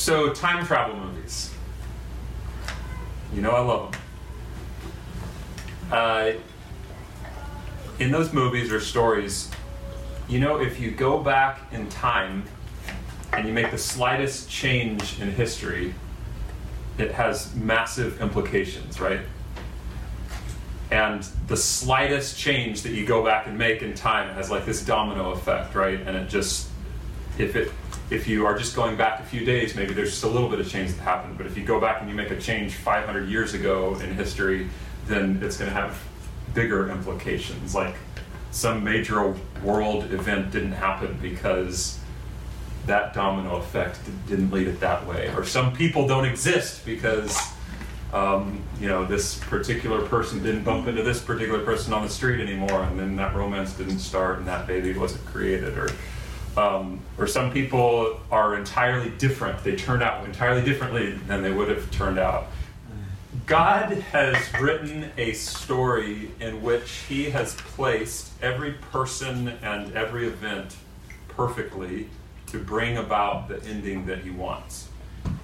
So, time travel movies. You know I love them. Uh, in those movies or stories, you know, if you go back in time and you make the slightest change in history, it has massive implications, right? And the slightest change that you go back and make in time has like this domino effect, right? And it just, if it, if you are just going back a few days, maybe there's just a little bit of change that happened. But if you go back and you make a change 500 years ago in history, then it's going to have bigger implications. Like some major world event didn't happen because that domino effect didn't lead it that way, or some people don't exist because um, you know this particular person didn't bump into this particular person on the street anymore, and then that romance didn't start, and that baby wasn't created, or um, or some people are entirely different. They turn out entirely differently than they would have turned out. God has written a story in which He has placed every person and every event perfectly to bring about the ending that He wants.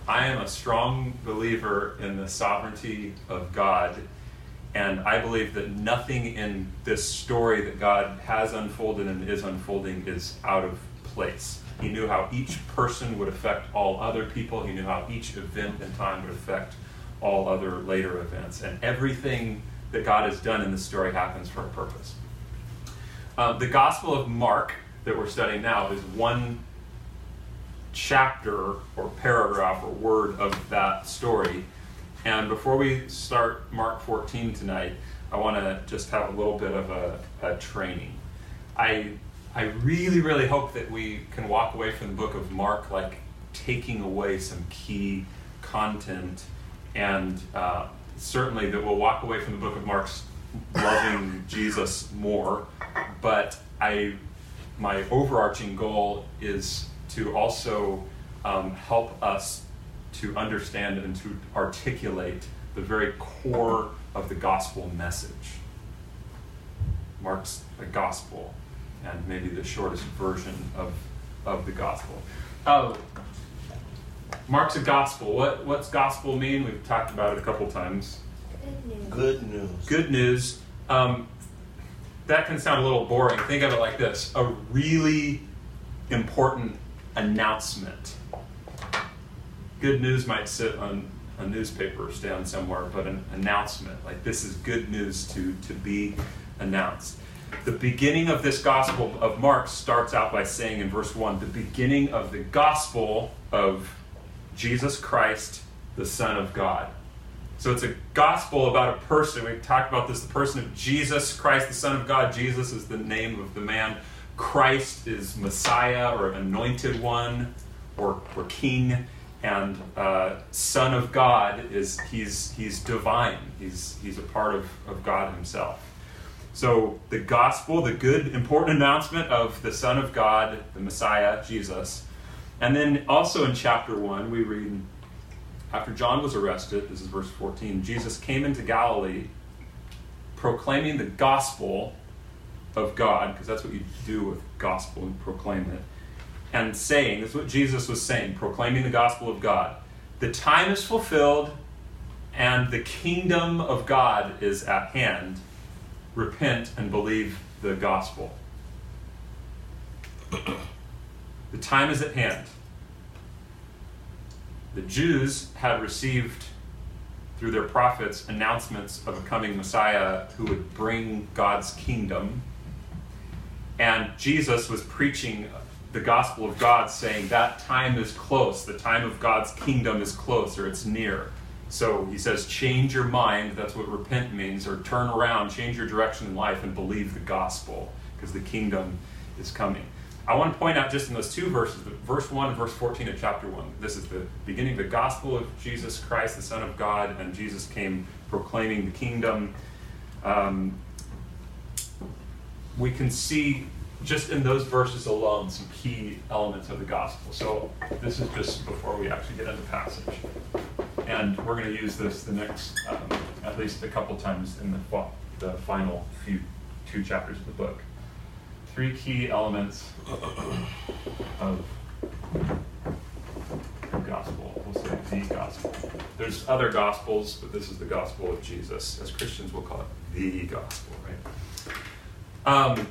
I am a strong believer in the sovereignty of God, and I believe that nothing in this story that God has unfolded and is unfolding is out of place. He knew how each person would affect all other people, He knew how each event in time would affect all other later events. And everything that God has done in this story happens for a purpose. Uh, the Gospel of Mark that we're studying now is one chapter or paragraph or word of that story. And before we start Mark 14 tonight, I want to just have a little bit of a, a training. I, I really, really hope that we can walk away from the book of Mark like taking away some key content and uh, certainly that we'll walk away from the book of Mark's loving Jesus more. But I, my overarching goal is to also um, help us to understand and to articulate the very core of the gospel message. Mark's the gospel, and maybe the shortest version of, of the gospel. Uh, Mark's a gospel. What what's gospel mean? We've talked about it a couple times. Good news. Good news. Um, that can sound a little boring. Think of it like this: a really important announcement. Good news might sit on a newspaper stand somewhere, but an announcement like this is good news to to be announced. The beginning of this gospel of Mark starts out by saying in verse 1 the beginning of the gospel of Jesus Christ, the Son of God. So it's a gospel about a person. We've talked about this the person of Jesus Christ, the Son of God. Jesus is the name of the man. Christ is Messiah or anointed one or, or king. And uh, Son of God is he's he's divine. He's he's a part of, of God himself. So the gospel, the good important announcement of the Son of God, the Messiah, Jesus, and then also in chapter 1, we read after John was arrested, this is verse 14, Jesus came into Galilee proclaiming the gospel of God, because that's what you do with gospel and proclaim it, and saying, that's what Jesus was saying, proclaiming the gospel of God. The time is fulfilled and the kingdom of God is at hand. Repent and believe the gospel. The time is at hand. The Jews had received, through their prophets, announcements of a coming Messiah who would bring God's kingdom. And Jesus was preaching the gospel of God, saying that time is close. The time of God's kingdom is close, or it's near. So he says, change your mind. That's what repent means, or turn around, change your direction in life, and believe the gospel, because the kingdom is coming. I want to point out just in those two verses, verse 1 and verse 14 of chapter 1. This is the beginning of the gospel of Jesus Christ, the Son of God, and Jesus came proclaiming the kingdom. Um, we can see just in those verses alone some key elements of the gospel. So this is just before we actually get into passage. And we're going to use this the next, um, at least a couple times in the, the final few two chapters of the book three key elements of the gospel. We'll say the gospel. There's other gospels, but this is the gospel of Jesus. As Christians, we'll call it the gospel, right? Um,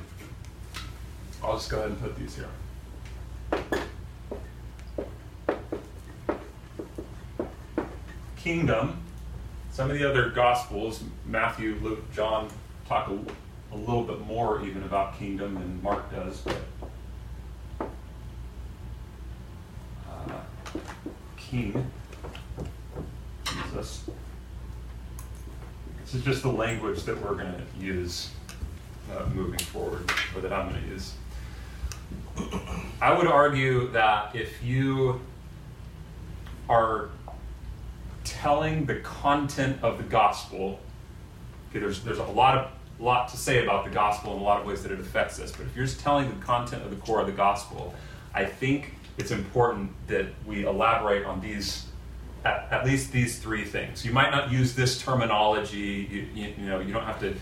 I'll just go ahead and put these here. Kingdom. Some of the other gospels, Matthew, Luke, John, talk a, a little bit more even about kingdom than Mark does, but uh, king, Jesus. This is just the language that we're going to use uh, moving forward, or that I'm going to use. I would argue that if you are telling the content of the gospel, okay, there's, there's a lot of lot to say about the gospel in a lot of ways that it affects us, but if you're just telling the content of the core of the gospel, I think it's important that we elaborate on these, at, at least these three things. You might not use this terminology, you, you, you know, you don't have to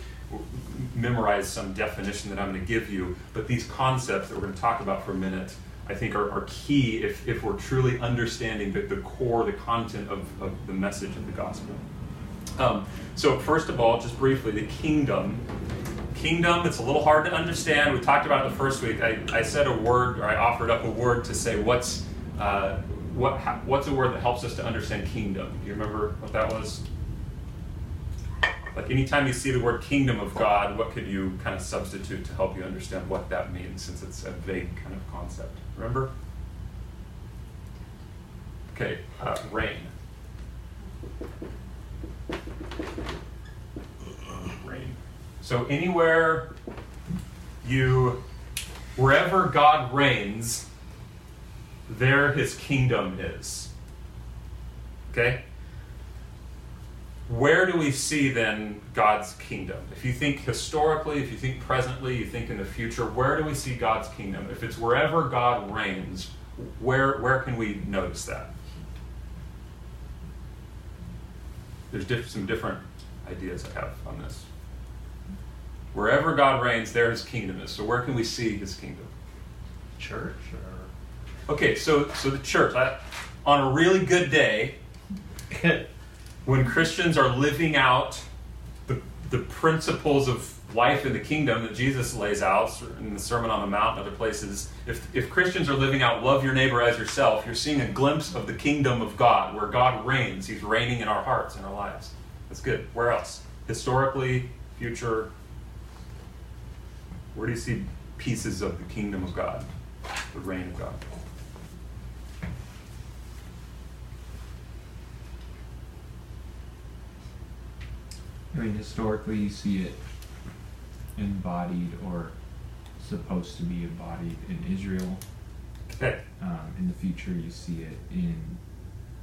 memorize some definition that I'm going to give you, but these concepts that we're going to talk about for a minute, I think are, are key if, if we're truly understanding the, the core, the content of, of the message of the gospel. Um, so, first of all, just briefly, the kingdom kingdom. It's a little hard to understand. We talked about it the first week. I, I said a word, or I offered up a word to say what's uh, what what's a word that helps us to understand kingdom. Do you remember what that was? Like anytime you see the word kingdom of God, what could you kind of substitute to help you understand what that means, since it's a vague kind of concept? Remember? Okay, uh, reign. So anywhere you, wherever God reigns, there his kingdom is. Okay? Where do we see then God's kingdom? If you think historically, if you think presently, you think in the future, where do we see God's kingdom? If it's wherever God reigns, where, where can we notice that? There's diff- some different ideas I have on this. Wherever God reigns, there his kingdom is. So where can we see his kingdom? Church or Okay, so so the church I, on a really good day when Christians are living out the the principles of life in the kingdom that Jesus lays out in the Sermon on the Mount and other places, if, if Christians are living out love your neighbor as yourself, you're seeing a glimpse of the kingdom of God, where God reigns. He's reigning in our hearts and our lives. That's good. Where else? Historically, future, where do you see pieces of the kingdom of God, the reign of God? I mean, historically, you see it embodied or supposed to be embodied in Israel. Um, in the future, you see it in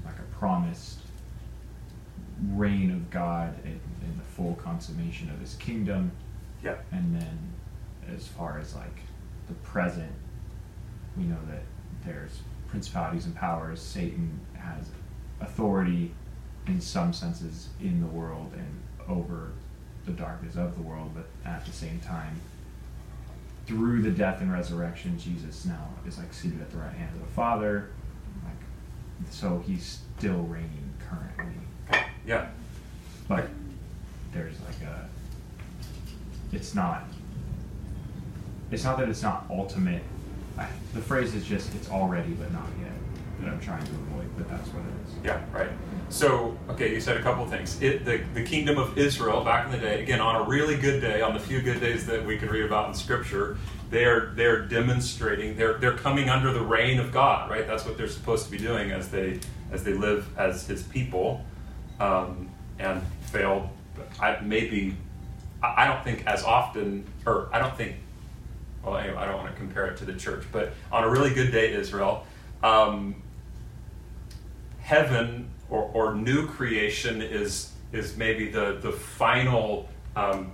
like a promised reign of God and, and the full consummation of His kingdom. Yeah. And then as far as like the present, we know that there's principalities and powers. Satan has authority in some senses in the world and over the darkness of the world, but at the same time, through the death and resurrection, Jesus now is like seated at the right hand of the Father. Like, so he's still reigning currently. Yeah. But there's like a. It's not it's not that it's not ultimate. I, the phrase is just it's already but not yet that I'm trying to avoid, but that's what it is. Yeah, right. So, okay, you said a couple of things. It, the, the kingdom of Israel back in the day, again, on a really good day, on the few good days that we can read about in Scripture, they're they're demonstrating they're they're coming under the reign of God, right? That's what they're supposed to be doing as they as they live as His people, um, and failed. I maybe I don't think as often, or I don't think well, anyway, I don't want to compare it to the church, but on a really good day, Israel, um, heaven or, or, new creation is is maybe the the final um,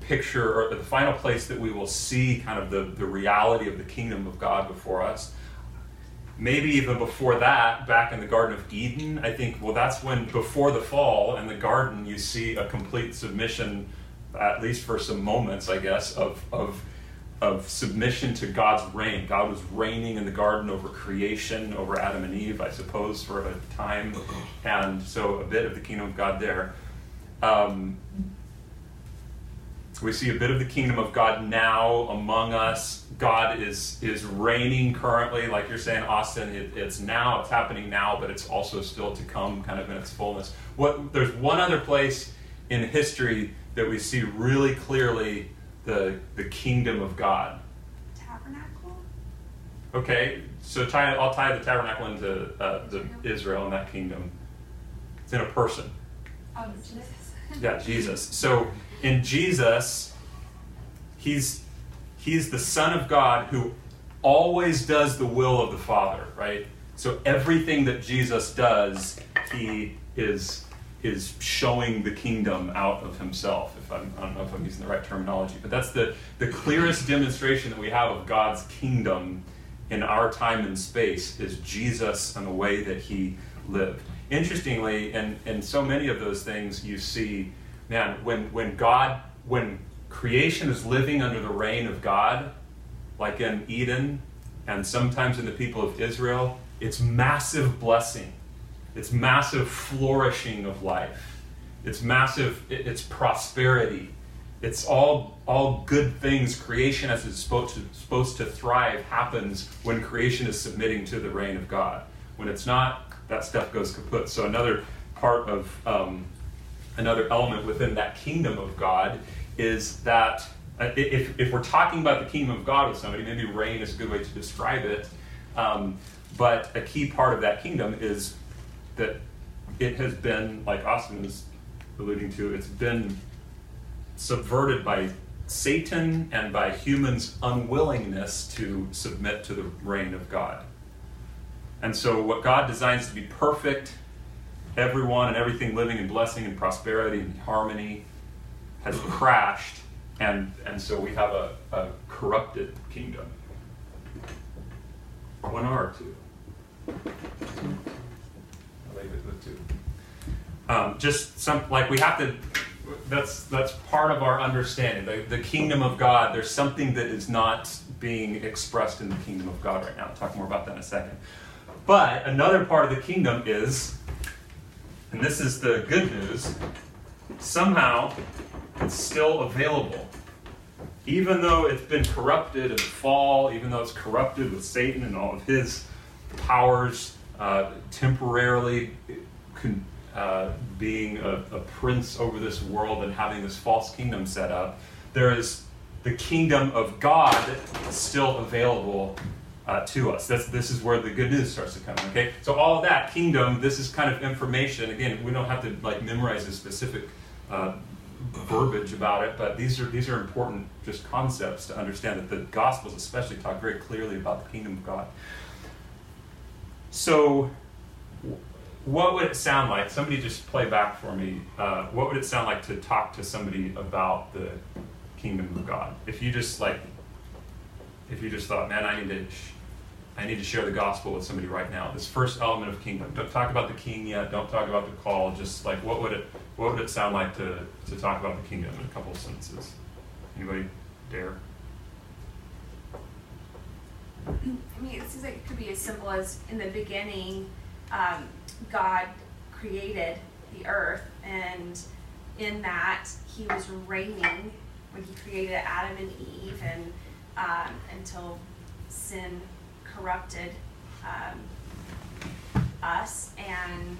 picture or the final place that we will see kind of the, the reality of the kingdom of God before us. Maybe even before that, back in the Garden of Eden, I think, well, that's when before the fall in the garden, you see a complete submission, at least for some moments, I guess, of, of of submission to God's reign. God was reigning in the garden over creation, over Adam and Eve, I suppose, for a time. And so a bit of the kingdom of God there. Um, we see a bit of the kingdom of God now among us. God is is reigning currently, like you're saying, Austin. It, it's now, it's happening now, but it's also still to come, kind of in its fullness. What there's one other place in history that we see really clearly the the kingdom of God. Tabernacle. Okay, so tie, I'll tie the tabernacle into uh, the Israel and that kingdom. It's in a person. Oh, Jesus. Yeah, Jesus. So in Jesus, he's he's the Son of God who always does the will of the Father, right? So everything that Jesus does, he is is showing the kingdom out of himself. If I'm, I don't know if I'm using the right terminology, but that's the the clearest demonstration that we have of God's kingdom in our time and space is Jesus and the way that he lived. Interestingly, and in so many of those things, you see man, when, when God, when creation is living under the reign of God, like in Eden and sometimes in the people of Israel, it's massive blessing. It's massive flourishing of life. It's massive, it's prosperity. It's all, all good things. Creation, as it's supposed to, supposed to thrive, happens when creation is submitting to the reign of God. When it's not, that stuff goes kaput. So, another part of um, another element within that kingdom of God is that uh, if, if we're talking about the kingdom of God with somebody, maybe reign is a good way to describe it. Um, but a key part of that kingdom is that it has been, like Austin is alluding to, it's been subverted by Satan and by humans' unwillingness to submit to the reign of God. And so, what God designs to be perfect everyone and everything living in blessing and prosperity and harmony has crashed, and, and so we have a, a corrupted kingdom. One or two? With two. Um, just some, like we have to, that's, that's part of our understanding. The, the kingdom of God, there's something that is not being expressed in the kingdom of God right now. I'll talk more about that in a second. But another part of the kingdom is and this is the good news, somehow it's still available. Even though it's been corrupted in the fall, even though it's corrupted with Satan and all of his powers, uh, temporarily con- uh, being a, a prince over this world and having this false kingdom set up, there is the kingdom of God still available uh, to us. That's, this is where the good news starts to come. Okay, so all of that kingdom, this is kind of information. Again, we don't have to like memorize a specific uh, verbiage about it, but these are these are important just concepts to understand that the Gospels especially talk very clearly about the kingdom of God. So, what would it sound like? Somebody just play back for me. Uh, what would it sound like to talk to somebody about the kingdom of God? If you just like if you just thought, man, I need to, I need to share the gospel with somebody right now. This first element of kingdom. Don't talk about the king yet. Don't talk about the call. Just like what would it, what would it sound like to to talk about the kingdom in a couple of sentences? Anybody dare? I mean, it seems like it could be as simple as in the beginning, um, God created the earth, and in that He was reigning when He created Adam and Eve, and um, until sin corrupted um, us, and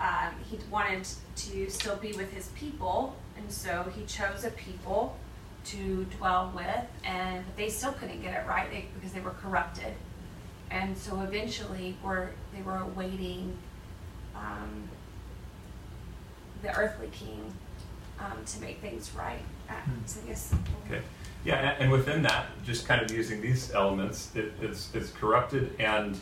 um, he wanted to still be with his people, and so he chose a people to dwell with, and they still couldn't get it right because they were corrupted, and so eventually were they were awaiting um, the earthly king um, to make things right. Uh, so I guess. Okay. Yeah, and within that, just kind of using these elements, it, it's, it's corrupted and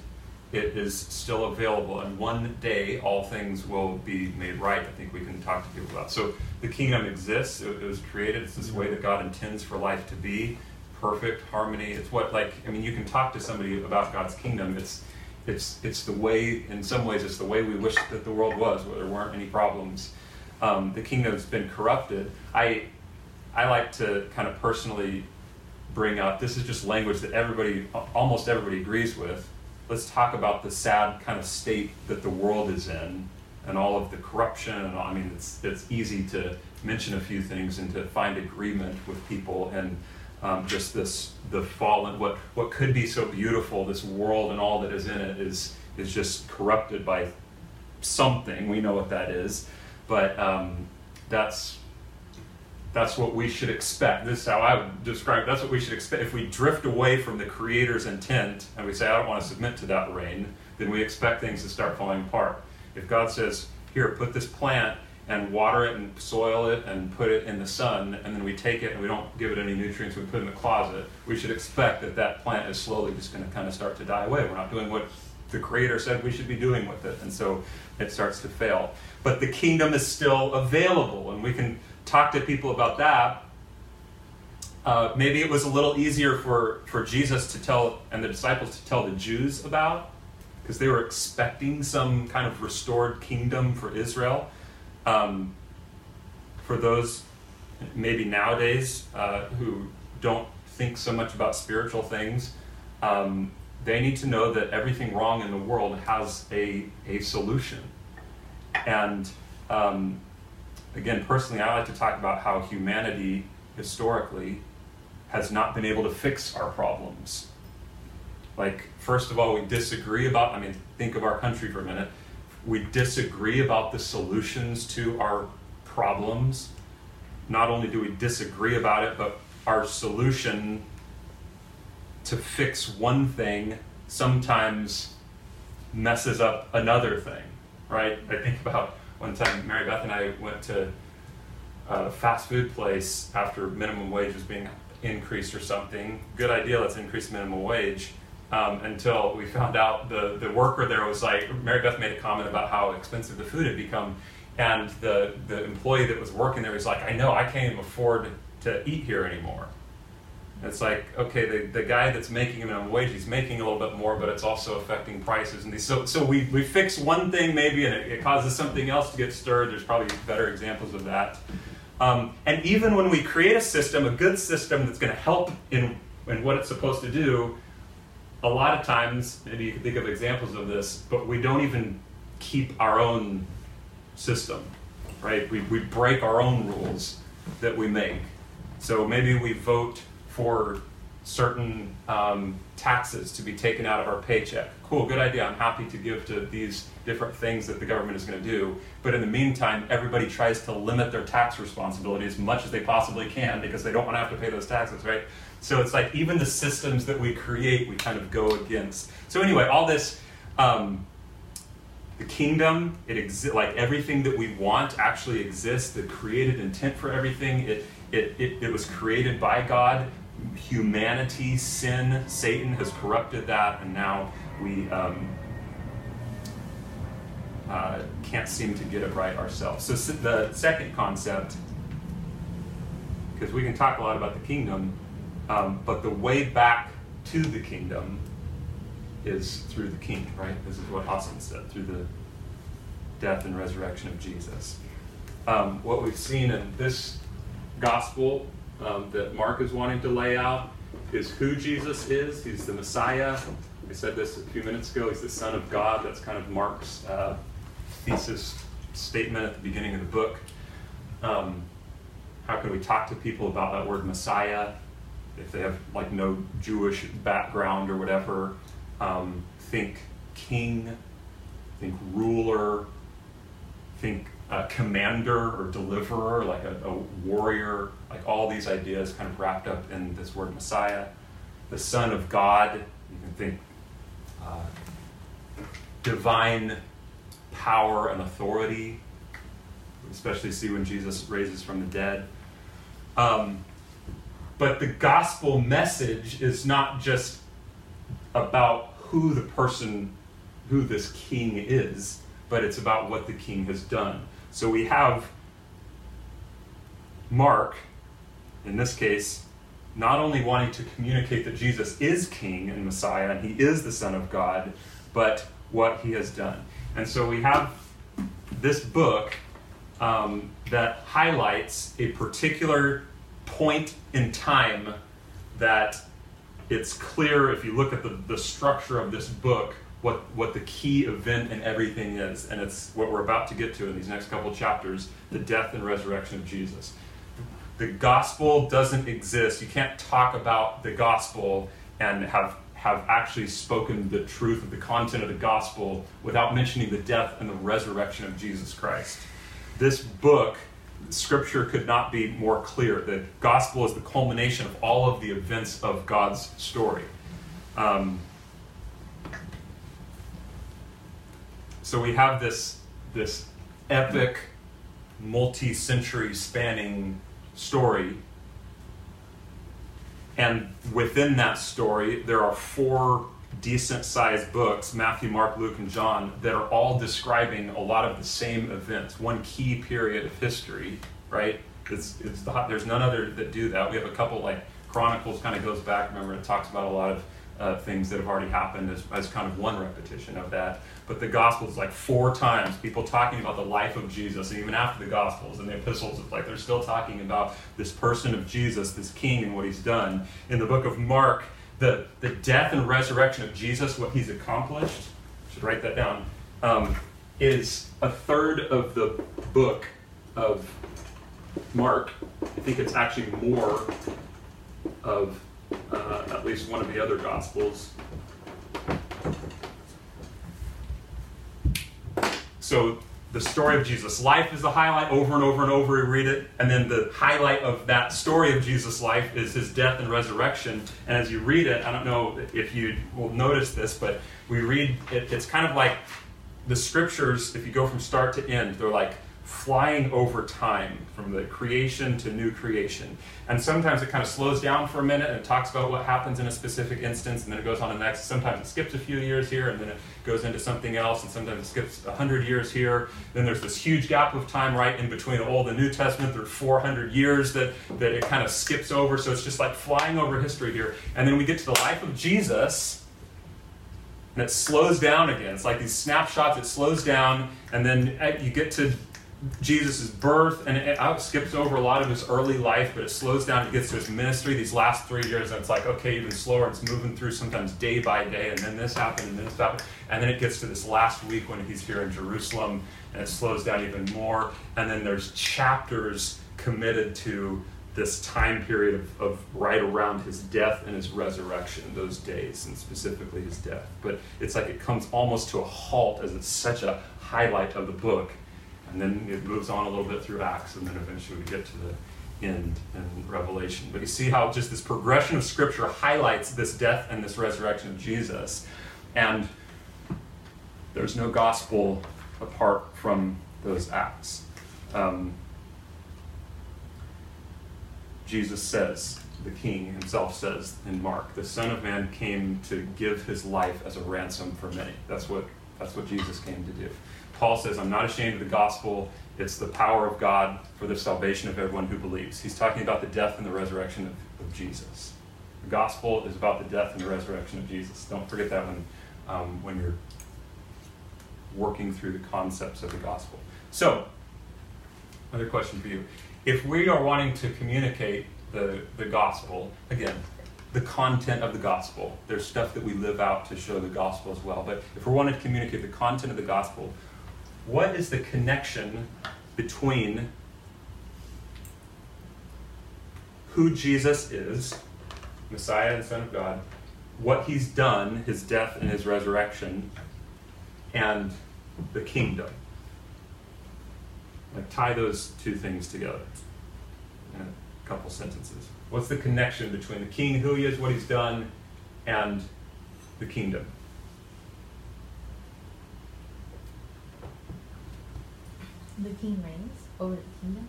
it is still available. And one day, all things will be made right. I think we can talk to people about. So the kingdom exists. It, was created. It's this way that God intends for life to be perfect harmony. It's what like I mean, you can talk to somebody about God's kingdom. It's it's it's the way. In some ways, it's the way we wish that the world was, where there weren't any problems. Um, the kingdom's been corrupted. I I like to kind of personally bring up. This is just language that everybody, almost everybody, agrees with. Let's talk about the sad kind of state that the world is in and all of the corruption. And all, I mean it's it's easy to mention a few things and to find agreement with people and um, just this the fallen what what could be so beautiful this world and all that is in it is is just corrupted by something. We know what that is. But um, that's that's what we should expect. This is how I would describe it. That's what we should expect. If we drift away from the Creator's intent and we say, I don't want to submit to that reign, then we expect things to start falling apart. If God says, Here, put this plant and water it and soil it and put it in the sun, and then we take it and we don't give it any nutrients, we put it in the closet, we should expect that that plant is slowly just going to kind of start to die away. We're not doing what the Creator said we should be doing with it, and so it starts to fail. But the kingdom is still available, and we can talk to people about that. Uh, maybe it was a little easier for, for Jesus to tell and the disciples to tell the Jews about because they were expecting some kind of restored kingdom for Israel. Um, for those maybe nowadays uh, who don't think so much about spiritual things, um, they need to know that everything wrong in the world has a, a solution. And um, again, personally, I like to talk about how humanity historically has not been able to fix our problems. Like, first of all, we disagree about, I mean, think of our country for a minute. We disagree about the solutions to our problems. Not only do we disagree about it, but our solution to fix one thing sometimes messes up another thing, right? I think about one time Mary Beth and I went to a fast food place after minimum wage was being increased or something. Good idea, let's increase minimum wage um, until we found out the, the worker there was like, Mary Beth made a comment about how expensive the food had become. And the, the employee that was working there was like, I know, I can't even afford to eat here anymore. It's like, okay, the, the guy that's making a minimum wage, he's making a little bit more, but it's also affecting prices. And these, so, so we, we fix one thing maybe and it, it causes something else to get stirred. There's probably better examples of that. Um, and even when we create a system, a good system that's going to help in, in what it's supposed to do, a lot of times, maybe you can think of examples of this, but we don't even keep our own system, right? We, we break our own rules that we make. So maybe we vote for certain um, taxes to be taken out of our paycheck. Cool, good idea. I'm happy to give to these different things that the government is going to do. But in the meantime, everybody tries to limit their tax responsibility as much as they possibly can because they don't want to have to pay those taxes, right? So it's like even the systems that we create, we kind of go against. So anyway, all this, um, the kingdom, it exists. Like everything that we want actually exists. The created intent for everything, it, it it it was created by God. Humanity, sin, Satan has corrupted that, and now we um, uh, can't seem to get it right ourselves. So the second concept, because we can talk a lot about the kingdom um, but the way back to the kingdom is through the king, right? This is what Austin said, through the death and resurrection of Jesus. Um, what we've seen in this gospel um, that Mark is wanting to lay out is who Jesus is. He's the Messiah. I said this a few minutes ago. He's the Son of God. That's kind of Mark's uh, thesis statement at the beginning of the book. Um, how can we talk to people about that word Messiah? if they have like no Jewish background or whatever, um, think king, think ruler, think uh, commander or deliverer, like a, a, warrior, like all these ideas kind of wrapped up in this word Messiah. The Son of God, you can think uh, divine power and authority, especially see when Jesus raises from the dead. Um, but the gospel message is not just about who the person, who this king is, but it's about what the king has done. So we have Mark, in this case, not only wanting to communicate that Jesus is king and Messiah and he is the Son of God, but what he has done. And so we have this book um, that highlights a particular point in time that it's clear if you look at the, the structure of this book what, what the key event and everything is. And it's what we're about to get to in these next couple chapters the death and resurrection of Jesus. The gospel doesn't exist. You can't talk about the gospel and have, have actually spoken the truth of the content of the gospel without mentioning the death and the resurrection of Jesus Christ. This book scripture could not be more clear. The gospel is the culmination of all of the events of God's story. Um, so we have this, this epic, multi century spanning story. And within that story, there are four decent sized books Matthew, Mark, Luke, and John that are all describing a lot of the same events, one key period of history, right? It's, it's the, there's none other that do that. We have a couple like Chronicles kind of goes back, remember, it talks about a lot of uh, things that have already happened as, as kind of one repetition of that. But the Gospels, like four times, people talking about the life of Jesus, and even after the Gospels and the epistles, it's like they're still talking about this person of Jesus, this king, and what he's done. In the book of Mark, the, the death and resurrection of Jesus, what he's accomplished, should write that down, um, is a third of the book of Mark. I think it's actually more of uh, at least one of the other Gospels. So the story of Jesus' life is the highlight over and over and over. We read it, and then the highlight of that story of Jesus' life is his death and resurrection. And as you read it, I don't know if you will notice this, but we read it, it's kind of like the scriptures, if you go from start to end, they're like flying over time from the creation to new creation. And sometimes it kind of slows down for a minute and talks about what happens in a specific instance, and then it goes on to the next. Sometimes it skips a few years here, and then it goes into something else, and sometimes it skips 100 years here. Then there's this huge gap of time right in between Old and New Testament. There's 400 years that, that it kind of skips over, so it's just like flying over history here. And then we get to the life of Jesus and it slows down again. It's like these snapshots, it slows down, and then uh, you get to Jesus' birth, and it skips over a lot of his early life, but it slows down. It gets to his ministry these last three years, and it's like, okay, even slower. It's moving through sometimes day by day, and then this happened, and then this happened. And then it gets to this last week when he's here in Jerusalem, and it slows down even more. And then there's chapters committed to this time period of, of right around his death and his resurrection, those days, and specifically his death. But it's like it comes almost to a halt as it's such a highlight of the book and then it moves on a little bit through Acts, and then eventually we get to the end in Revelation. But you see how just this progression of Scripture highlights this death and this resurrection of Jesus. And there's no gospel apart from those acts. Um, Jesus says, the King himself says in Mark, the Son of Man came to give his life as a ransom for many. That's what, that's what Jesus came to do. Paul says, I'm not ashamed of the gospel. It's the power of God for the salvation of everyone who believes. He's talking about the death and the resurrection of, of Jesus. The gospel is about the death and the resurrection of Jesus. Don't forget that when, um, when you're working through the concepts of the gospel. So, another question for you. If we are wanting to communicate the, the gospel, again, the content of the gospel, there's stuff that we live out to show the gospel as well. But if we're wanting to communicate the content of the gospel, what is the connection between who Jesus is, Messiah and Son of God, what he's done, his death and his resurrection, and the kingdom? Like tie those two things together in a couple sentences. What's the connection between the king, who he is, what he's done, and the kingdom? The king reigns over the kingdom.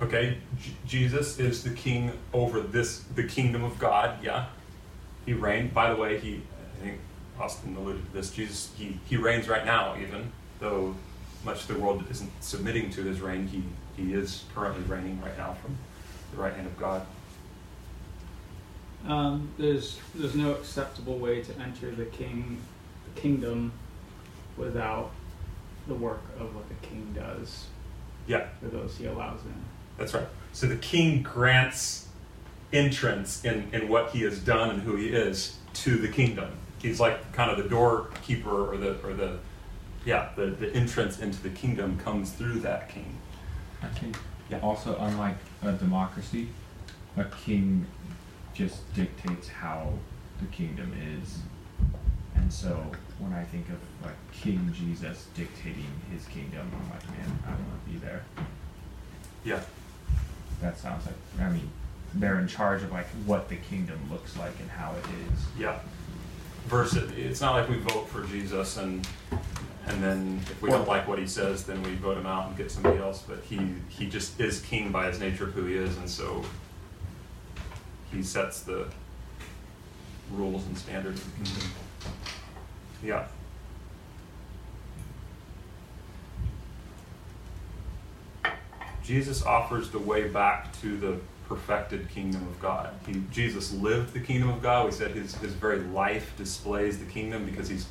Okay, J- Jesus is the king over this, the kingdom of God. Yeah, he reigned. By the way, he, I think Austin alluded to this. Jesus, he, he reigns right now, even though much of the world isn't submitting to his reign. He he is currently reigning right now from the right hand of God. Um, there's there's no acceptable way to enter the king the kingdom without the work of what the king does Yeah, for those he allows in. that's right. So the king grants entrance in, in what he has done and who he is to the kingdom. He's like kind of the doorkeeper or the or the yeah, the, the entrance into the kingdom comes through that king. I think Yeah. also unlike a democracy, a king just dictates how the kingdom is. And so when I think of like King Jesus dictating his kingdom, I'm like, man, I want to be there. Yeah. That sounds like I mean, they're in charge of like what the kingdom looks like and how it is. Yeah. Versus, it's not like we vote for Jesus and and then if we don't like what he says, then we vote him out and get somebody else. But he he just is king by his nature of who he is, and so he sets the rules and standards of the kingdom. Yeah. Jesus offers the way back to the perfected kingdom of God. He, Jesus lived the kingdom of God. We said his, his very life displays the kingdom because he's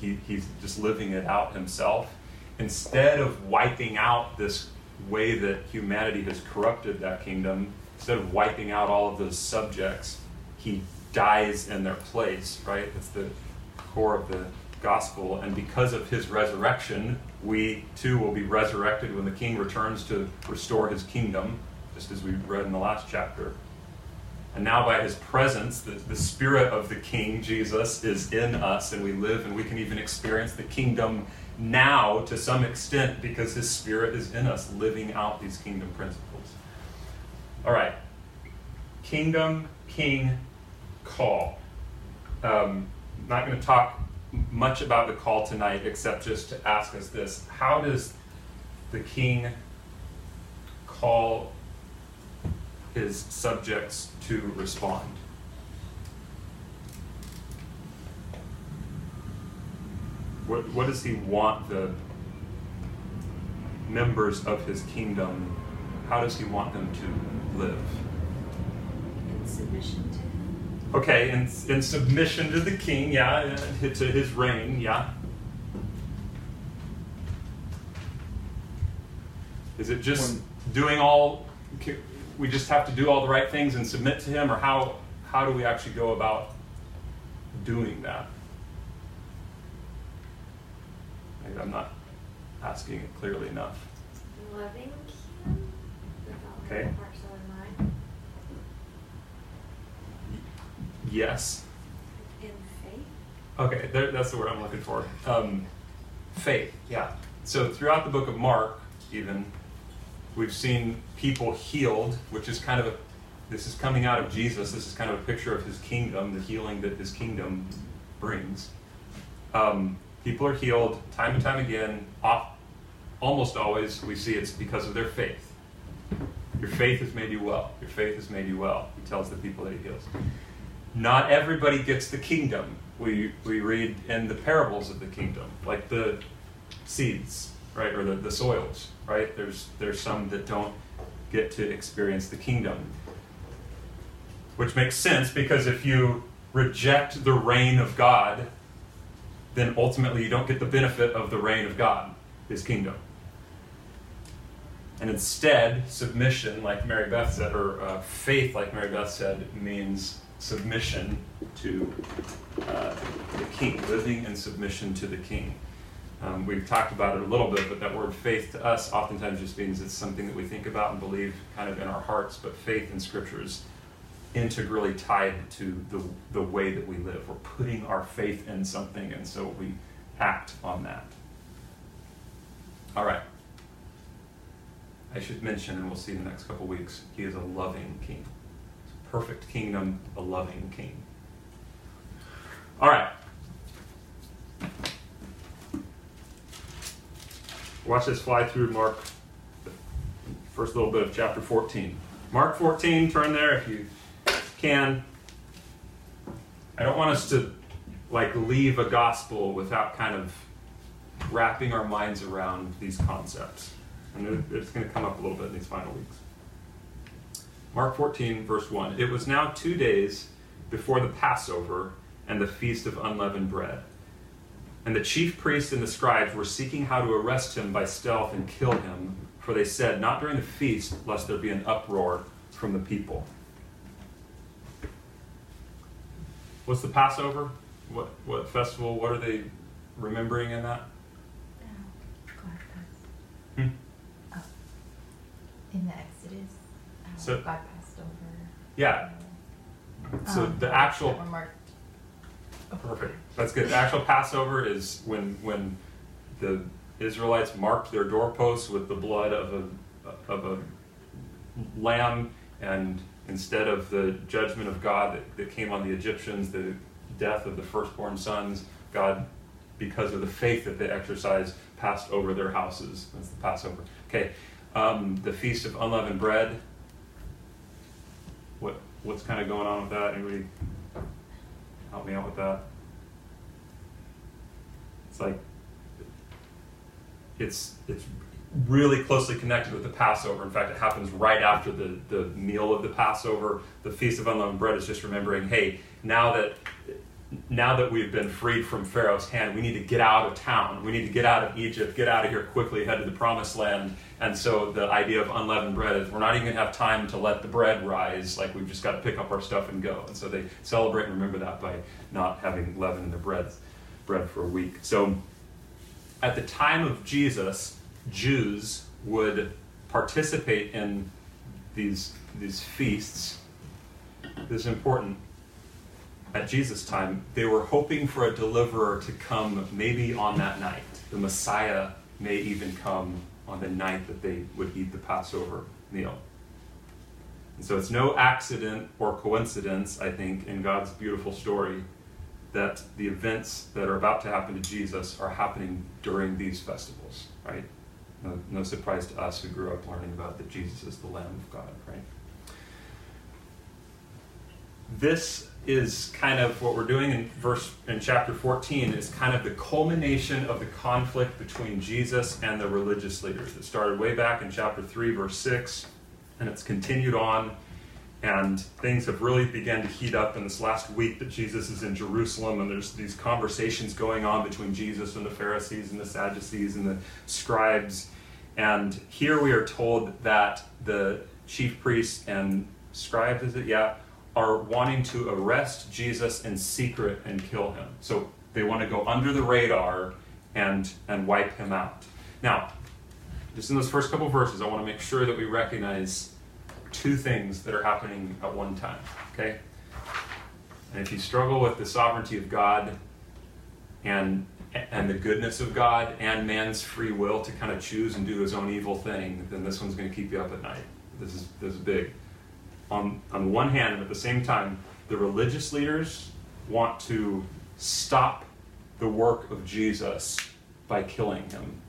he, he's just living it out himself. Instead of wiping out this way that humanity has corrupted that kingdom, instead of wiping out all of those subjects, he dies in their place, right? That's the core of the gospel. And because of his resurrection, we too will be resurrected when the king returns to restore his kingdom, just as we read in the last chapter. And now, by his presence, the, the spirit of the king, Jesus, is in us, and we live and we can even experience the kingdom now to some extent because his spirit is in us, living out these kingdom principles. All right. Kingdom, king, call. Um, not going to talk much about the call tonight, except just to ask us this How does the king call his subjects to respond? What, what does he want the members of his kingdom, how does he want them to live? In submission to him. Okay, in, in submission to the king, yeah, uh, to his reign, yeah. Is it just doing all, we just have to do all the right things and submit to him, or how, how do we actually go about doing that? Maybe I'm not asking it clearly enough. Loving him with all Okay. my heart, soul, and mind. Yes. In faith. Okay, there, that's the word I'm looking for. Um, faith, yeah. So throughout the book of Mark, even, we've seen people healed, which is kind of a, this is coming out of Jesus. This is kind of a picture of his kingdom, the healing that his kingdom brings. Um, people are healed time and time again. Off, almost always, we see it's because of their faith. Your faith has made you well. Your faith has made you well. He tells the people that he heals not everybody gets the kingdom. We, we read in the parables of the kingdom, like the seeds, right, or the, the soils, right? There's, there's some that don't get to experience the kingdom. Which makes sense because if you reject the reign of God, then ultimately you don't get the benefit of the reign of God, his kingdom. And instead, submission, like Mary Beth said, or uh, faith, like Mary Beth said, means submission to uh, the king, living in submission to the king. Um, we've talked about it a little bit, but that word faith to us oftentimes just means it's something that we think about and believe kind of in our hearts, but faith in Scripture is integrally tied to the, the way that we live. We're putting our faith in something, and so we act on that. All right. I should mention, and we'll see in the next couple weeks, he is a loving king. Perfect kingdom, a loving king. All right. Watch this fly through Mark, first little bit of chapter 14. Mark 14, turn there if you can. I don't want us to like leave a gospel without kind of wrapping our minds around these concepts. And it- it's going to come up a little bit in these final weeks. Mark 14, verse 1. It was now two days before the Passover and the Feast of Unleavened Bread. And the chief priests and the scribes were seeking how to arrest him by stealth and kill him, for they said, Not during the feast, lest there be an uproar from the people. What's the Passover? What, what festival? What are they remembering in that? Uh, hmm? oh. In the so- God passed over. Yeah. So um, the actual marked. Oh, Perfect. That's good. The actual Passover is when when the Israelites marked their doorposts with the blood of a of a lamb, and instead of the judgment of God that, that came on the Egyptians, the death of the firstborn sons, God, because of the faith that they exercised, passed over their houses. That's the Passover. Okay. Um, the feast of unleavened bread. What what's kind of going on with that? Anybody help me out with that? It's like it's it's really closely connected with the Passover. In fact, it happens right after the, the meal of the Passover. The Feast of Unleavened Bread is just remembering, hey, now that now that we've been freed from Pharaoh's hand, we need to get out of town. We need to get out of Egypt, get out of here quickly, head to the promised land. And so the idea of unleavened bread is we're not even going to have time to let the bread rise. Like we've just got to pick up our stuff and go. And so they celebrate and remember that by not having leaven in their bread, bread for a week. So at the time of Jesus, Jews would participate in these, these feasts. This is important at Jesus' time, they were hoping for a deliverer to come maybe on that night. The Messiah may even come on the night that they would eat the Passover meal. And so it's no accident or coincidence, I think, in God's beautiful story that the events that are about to happen to Jesus are happening during these festivals, right? No, no surprise to us who grew up learning about that Jesus is the Lamb of God, right? This is kind of what we're doing in verse in chapter 14 is kind of the culmination of the conflict between Jesus and the religious leaders. It started way back in chapter 3 verse 6 and it's continued on and things have really begun to heat up in this last week that Jesus is in Jerusalem and there's these conversations going on between Jesus and the Pharisees and the Sadducees and the scribes. And here we are told that the chief priests and scribes is it? Yeah are wanting to arrest Jesus in secret and kill him. So they want to go under the radar and and wipe him out. Now, just in those first couple verses, I want to make sure that we recognize two things that are happening at one time. Okay? And if you struggle with the sovereignty of God and and the goodness of God and man's free will to kind of choose and do his own evil thing, then this one's going to keep you up at night. This is this is big on, on one hand, and at the same time, the religious leaders want to stop the work of Jesus by killing him.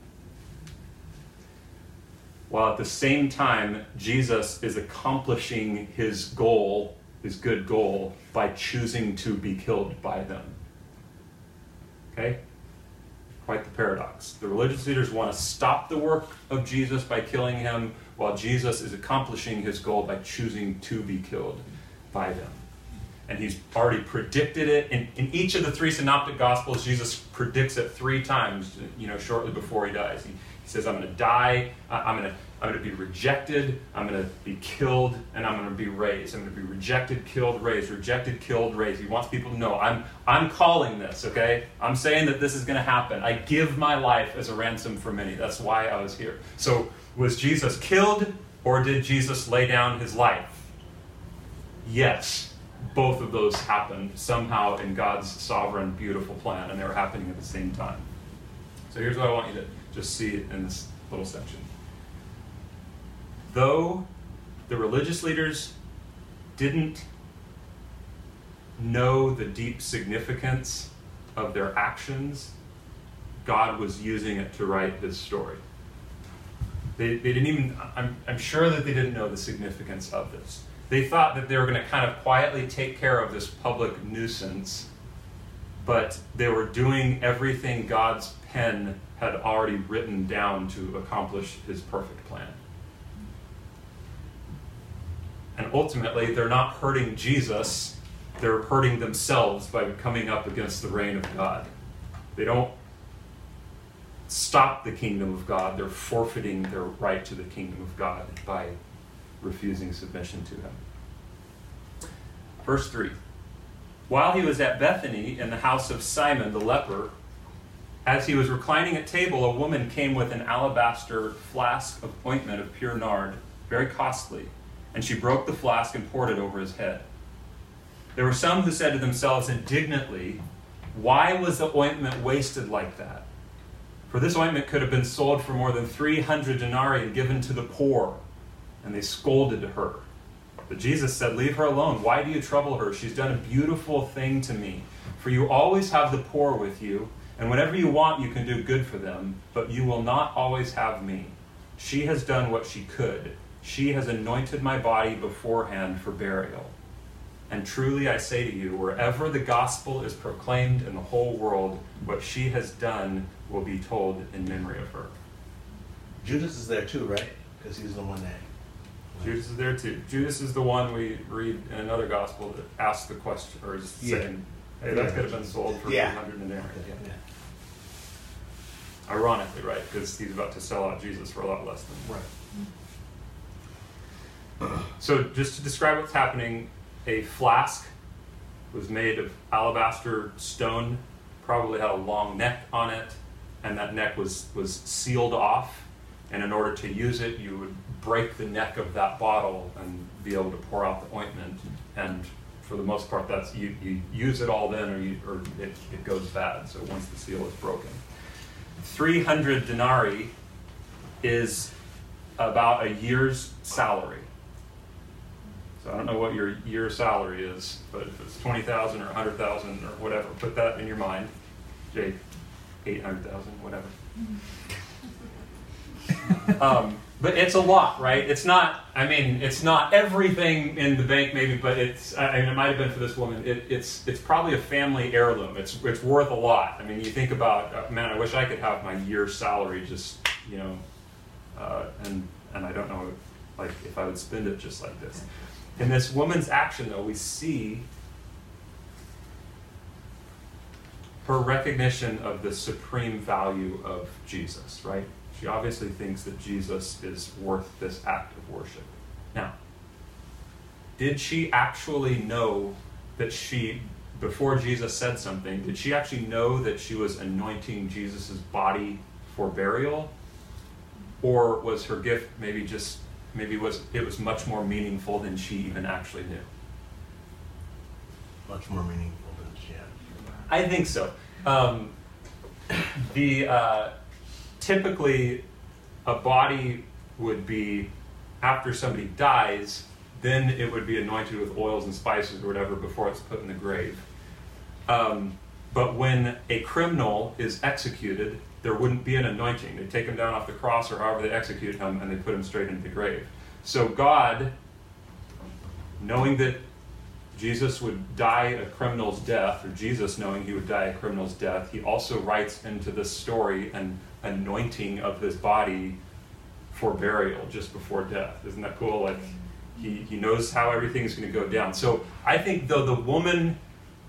While at the same time, Jesus is accomplishing his goal, his good goal, by choosing to be killed by them. Okay? Quite the paradox. The religious leaders want to stop the work of Jesus by killing him, while Jesus is accomplishing his goal by choosing to be killed by them. And he's already predicted it. In, in each of the three synoptic gospels, Jesus predicts it three times, you know, shortly before he dies. He, he says, I'm going to die, I'm going to I'm going to be rejected, I'm going to be killed, and I'm going to be raised. I'm going to be rejected, killed, raised, rejected, killed, raised. He wants people to know I'm, I'm calling this, okay? I'm saying that this is going to happen. I give my life as a ransom for many. That's why I was here. So, was Jesus killed, or did Jesus lay down his life? Yes, both of those happened somehow in God's sovereign, beautiful plan, and they were happening at the same time. So, here's what I want you to just see in this little section though the religious leaders didn't know the deep significance of their actions, God was using it to write this story. They, they didn't even, I'm, I'm sure that they didn't know the significance of this. They thought that they were going to kind of quietly take care of this public nuisance, but they were doing everything God's pen had already written down to accomplish his perfect plan. And ultimately, they're not hurting Jesus, they're hurting themselves by coming up against the reign of God. They don't stop the kingdom of God, they're forfeiting their right to the kingdom of God by refusing submission to Him. Verse 3 While he was at Bethany in the house of Simon the leper, as he was reclining at table, a woman came with an alabaster flask of ointment of pure nard, very costly, and she broke the flask and poured it over his head. There were some who said to themselves indignantly, Why was the ointment wasted like that? For this ointment could have been sold for more than 300 denarii and given to the poor. And they scolded her. But Jesus said, Leave her alone. Why do you trouble her? She's done a beautiful thing to me. For you always have the poor with you, and whenever you want, you can do good for them, but you will not always have me. She has done what she could. She has anointed my body beforehand for burial. And truly I say to you, wherever the gospel is proclaimed in the whole world, what she has done will be told in memory of her. Judas is there too, right? Because he's the one that. Judas is there too. Judas is the one we read in another gospel that asks the question, or is Yeah. saying, hey, that could have been sold for Yeah. 300 denarii. Yeah. Yeah. Ironically, right? Because he's about to sell out Jesus for a lot less than. That. Right. So, just to describe what's happening, a flask was made of alabaster stone, probably had a long neck on it, and that neck was, was sealed off. And in order to use it, you would break the neck of that bottle and be able to pour out the ointment. And for the most part, that's you, you use it all then, or, you, or it, it goes bad. So once the seal is broken, 300 denarii is about a year's salary. So I don't know what your year salary is, but if it's twenty thousand or a hundred thousand or whatever, put that in your mind. Jake, eight hundred thousand, whatever. um, but it's a lot, right? It's not. I mean, it's not everything in the bank, maybe, but it's. I mean, it might have been for this woman. It, it's. It's probably a family heirloom. It's. It's worth a lot. I mean, you think about, uh, man, I wish I could have my year's salary, just you know, uh, and and I don't know, like if I would spend it just like this. In this woman's action, though, we see her recognition of the supreme value of Jesus, right? She obviously thinks that Jesus is worth this act of worship. Now, did she actually know that she, before Jesus said something, did she actually know that she was anointing Jesus' body for burial? Or was her gift maybe just maybe was it was much more meaningful than she even actually knew. Much more meaningful. I think so. Um, the uh, typically a body would be after somebody dies, then it would be anointed with oils and spices or whatever before it's put in the grave. Um, but when a criminal is executed, there wouldn't be an anointing. They take him down off the cross or however they execute him and they put him straight into the grave. So God, knowing that Jesus would die a criminal's death, or Jesus knowing he would die a criminal's death, he also writes into this story an anointing of his body for burial just before death. Isn't that cool? Like he, he knows how everything is going to go down. So I think though the woman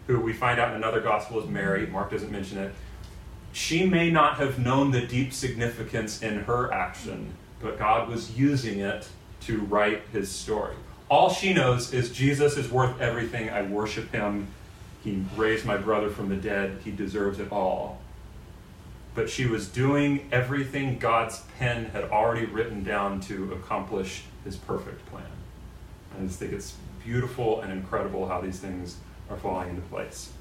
who we find out in another gospel is Mary, Mark doesn't mention it, she may not have known the deep significance in her action, but God was using it to write his story. All she knows is Jesus is worth everything. I worship him. He raised my brother from the dead. He deserves it all. But she was doing everything God's pen had already written down to accomplish his perfect plan. I just think it's beautiful and incredible how these things are falling into place.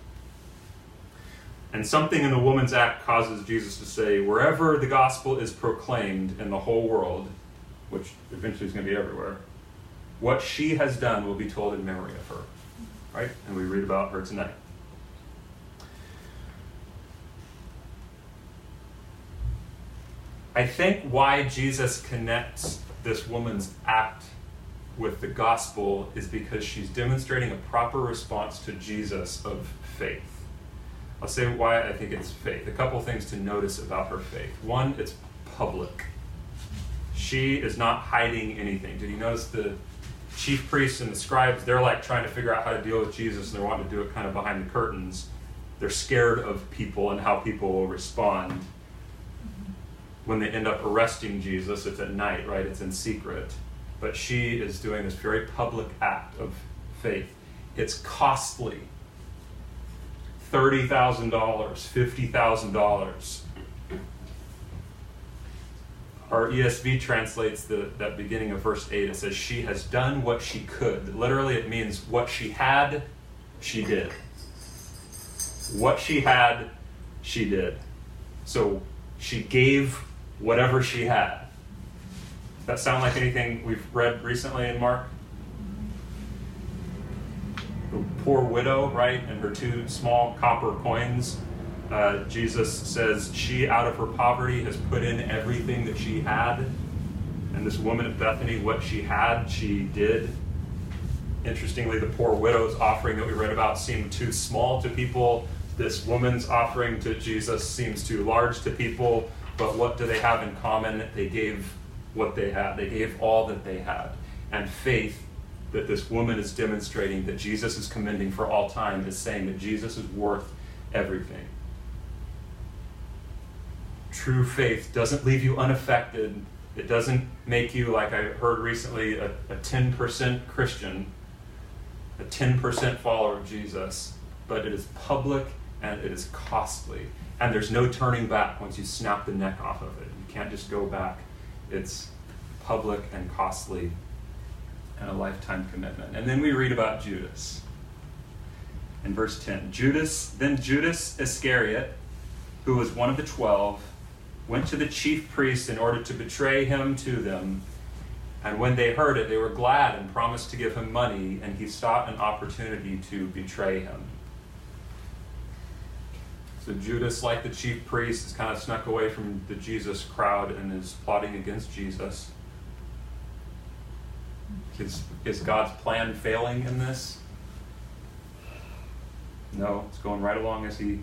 And something in the woman's act causes Jesus to say, wherever the gospel is proclaimed in the whole world, which eventually is going to be everywhere, what she has done will be told in memory of her. Right? And we read about her tonight. I think why Jesus connects this woman's act with the gospel is because she's demonstrating a proper response to Jesus of faith. I'll say why I think it's faith. A couple things to notice about her faith. One, it's public. She is not hiding anything. Did you notice the chief priests and the scribes? They're like trying to figure out how to deal with Jesus and they're wanting to do it kind of behind the curtains. They're scared of people and how people will respond. When they end up arresting Jesus, it's at night, right? It's in secret. But she is doing this very public act of faith. It's costly. $30,000, $50,000. Our ESV translates the, that beginning of verse 8. It says, She has done what she could. Literally, it means what she had, she did. What she had, she did. So she gave whatever she had. Does that sound like anything we've read recently in Mark? The poor widow, right, and her two small copper coins. Uh, Jesus says she, out of her poverty, has put in everything that she had. And this woman at Bethany, what she had, she did. Interestingly, the poor widow's offering that we read about seemed too small to people. This woman's offering to Jesus seems too large to people. But what do they have in common? They gave what they had, they gave all that they had. And faith that this woman is demonstrating that Jesus is commending for all time is saying that Jesus is worth everything. True faith doesn't leave you unaffected. It doesn't make you, like I heard recently, a, a 10% Christian, a 10% follower of Jesus, but it is public and it is costly. And there's no turning back once you snap the neck off of it. You can't just go back. It's public and costly and a lifetime commitment. And then we read about Judas. In verse 10, Judas, then Judas Iscariot, who was one of the twelve, went to the chief priests in order to betray him to them. And when they heard it, they were glad and promised to give him money, and he sought an opportunity to betray him. So Judas, like the chief priests, has kind of snuck away from the Jesus crowd and is plotting against Jesus. Is, is God's plan failing in this? No, it's going right along as he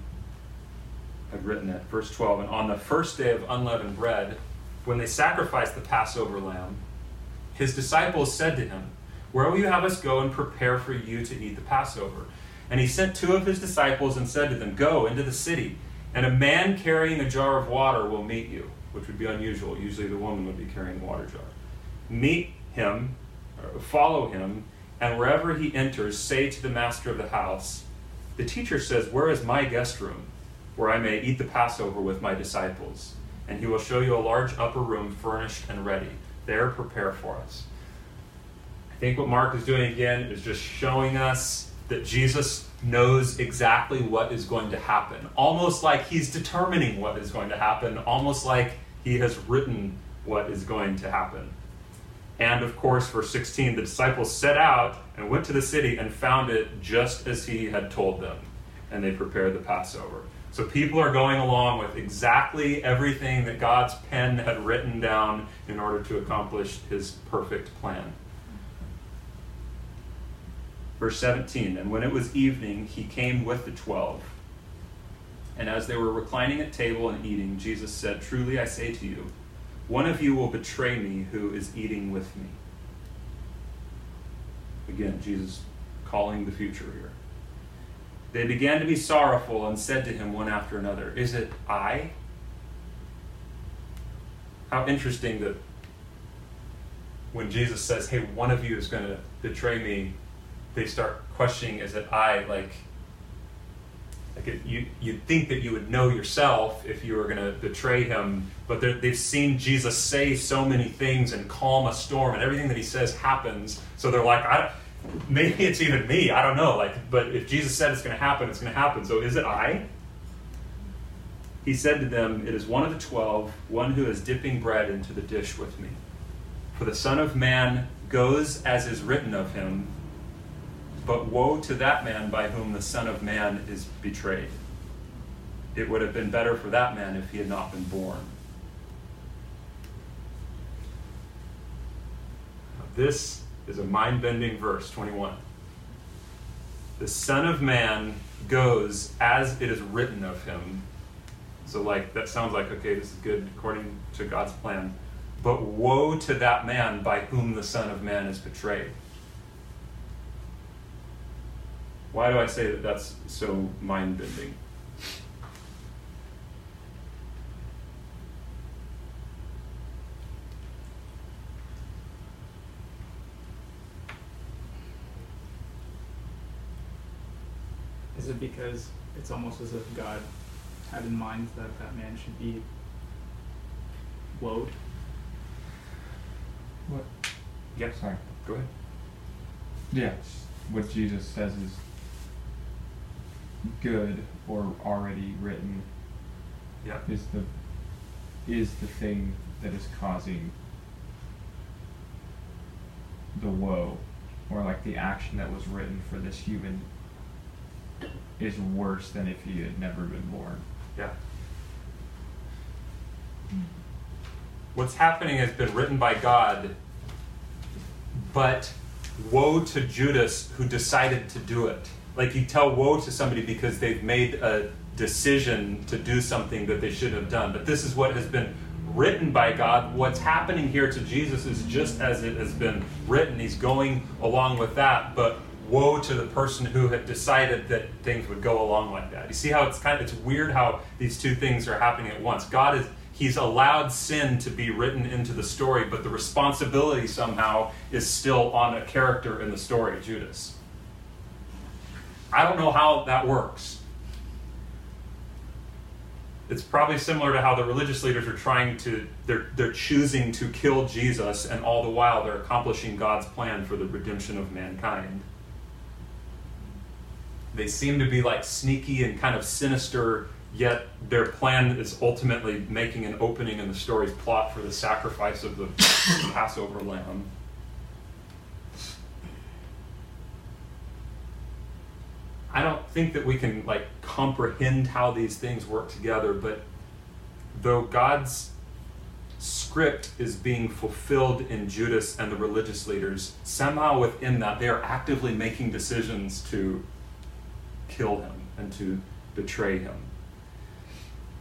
had written it. Verse 12 And on the first day of unleavened bread, when they sacrificed the Passover lamb, his disciples said to him, Where will you have us go and prepare for you to eat the Passover? And he sent two of his disciples and said to them, Go into the city, and a man carrying a jar of water will meet you, which would be unusual. Usually the woman would be carrying a water jar. Meet him, follow him, and wherever he enters, say to the master of the house, The teacher says, Where is my guest room, where I may eat the Passover with my disciples? And he will show you a large upper room furnished and ready. There prepare for us. I think what Mark is doing again is just showing us that Jesus knows exactly what is going to happen. Almost like he's determining what is going to happen, almost like he has written what is going to happen. And of course, verse 16, the disciples set out and went to the city and found it just as he had told them, and they prepared the Passover. So people are going along with exactly everything that God's pen had written down in order to accomplish his perfect plan. Verse 17 And when it was evening, he came with the twelve. And as they were reclining at table and eating, Jesus said, Truly I say to you, one of you will betray me who is eating with me. Again, Jesus calling the future here. They began to be sorrowful and said to him one after another, Is it I? How interesting that when Jesus says, Hey, one of you is going to betray me, they start questioning, Is it I? Like, like it, you, you'd think that you would know yourself if you were going to betray him, but they've seen Jesus say so many things and calm a storm, and everything that he says happens. So they're like, I, maybe it's even me. I don't know. Like, but if Jesus said it's going to happen, it's going to happen. So is it I? He said to them, It is one of the twelve, one who is dipping bread into the dish with me. For the Son of Man goes as is written of him, but woe to that man by whom the Son of Man is betrayed. It would have been better for that man if he had not been born. This is a mind bending verse 21. The Son of Man goes as it is written of him. So, like, that sounds like, okay, this is good according to God's plan. But woe to that man by whom the Son of Man is betrayed. Why do I say that that's so mind bending? Is it because it's almost as if God had in mind that that man should be woed. What? Yeah. Sorry. Go ahead. Yeah. What Jesus says is good or already written Yeah. is the is the thing that is causing the woe or like the action that was written for this human is worse than if he had never been born. Yeah. Hmm. What's happening has been written by God, but woe to Judas who decided to do it. Like you tell woe to somebody because they've made a decision to do something that they shouldn't have done. But this is what has been written by God. What's happening here to Jesus is just as it has been written. He's going along with that, but woe to the person who had decided that things would go along like that. You see how it's kind of it's weird how these two things are happening at once. God is he's allowed sin to be written into the story, but the responsibility somehow is still on a character in the story, Judas. I don't know how that works. It's probably similar to how the religious leaders are trying to they're they're choosing to kill Jesus and all the while they're accomplishing God's plan for the redemption of mankind. They seem to be like sneaky and kind of sinister, yet their plan is ultimately making an opening in the story's plot for the sacrifice of the Passover lamb. I don't think that we can like comprehend how these things work together, but though God's script is being fulfilled in Judas and the religious leaders, somehow within that they are actively making decisions to kill him and to betray him.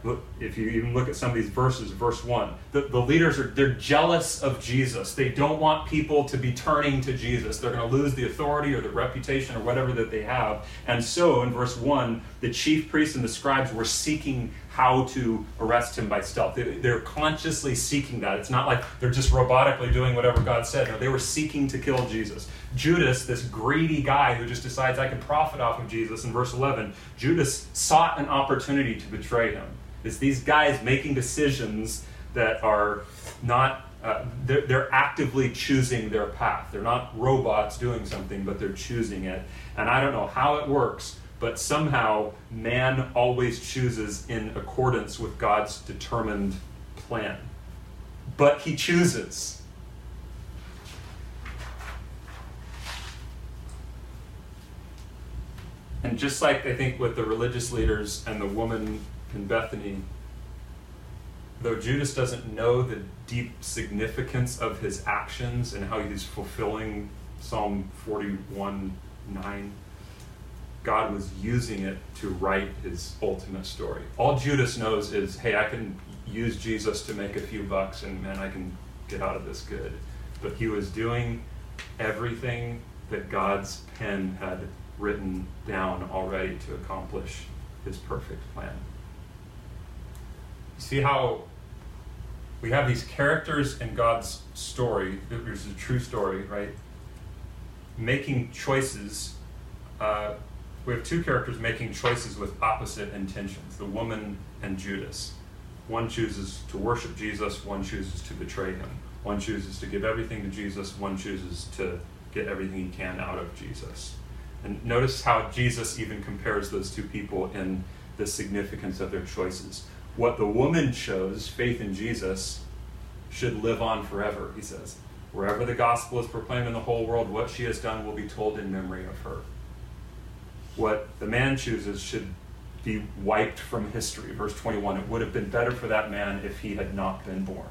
Look, if you even look at some of these verses, verse 1, the, the leaders are they're jealous of Jesus. They don't want people to be turning to Jesus. They're going to lose the authority or the reputation or whatever that they have. And so in verse 1, the chief priests and the scribes were seeking how to arrest him by stealth. They, they're consciously seeking that. It's not like they're just robotically doing whatever God said. No, they were seeking to kill Jesus. Judas, this greedy guy who just decides I can profit off of Jesus, in verse 11, Judas sought an opportunity to betray him. It's these guys making decisions that are not, uh, they're, they're actively choosing their path. They're not robots doing something, but they're choosing it. And I don't know how it works, but somehow man always chooses in accordance with God's determined plan. But he chooses. And just like I think with the religious leaders and the woman in Bethany, though Judas doesn't know the deep significance of his actions and how he's fulfilling Psalm 41 9, God was using it to write his ultimate story. All Judas knows is, hey, I can use Jesus to make a few bucks and man, I can get out of this good. But he was doing everything that God's pen had written down already to accomplish his perfect plan. See how we have these characters in God's story, there's a true story, right? Making choices. Uh, we have two characters making choices with opposite intentions the woman and Judas. One chooses to worship Jesus, one chooses to betray him. One chooses to give everything to Jesus, one chooses to get everything he can out of Jesus. And notice how Jesus even compares those two people in the significance of their choices. What the woman chose, faith in Jesus, should live on forever, he says. Wherever the gospel is proclaimed in the whole world, what she has done will be told in memory of her. What the man chooses should be wiped from history. Verse 21 It would have been better for that man if he had not been born.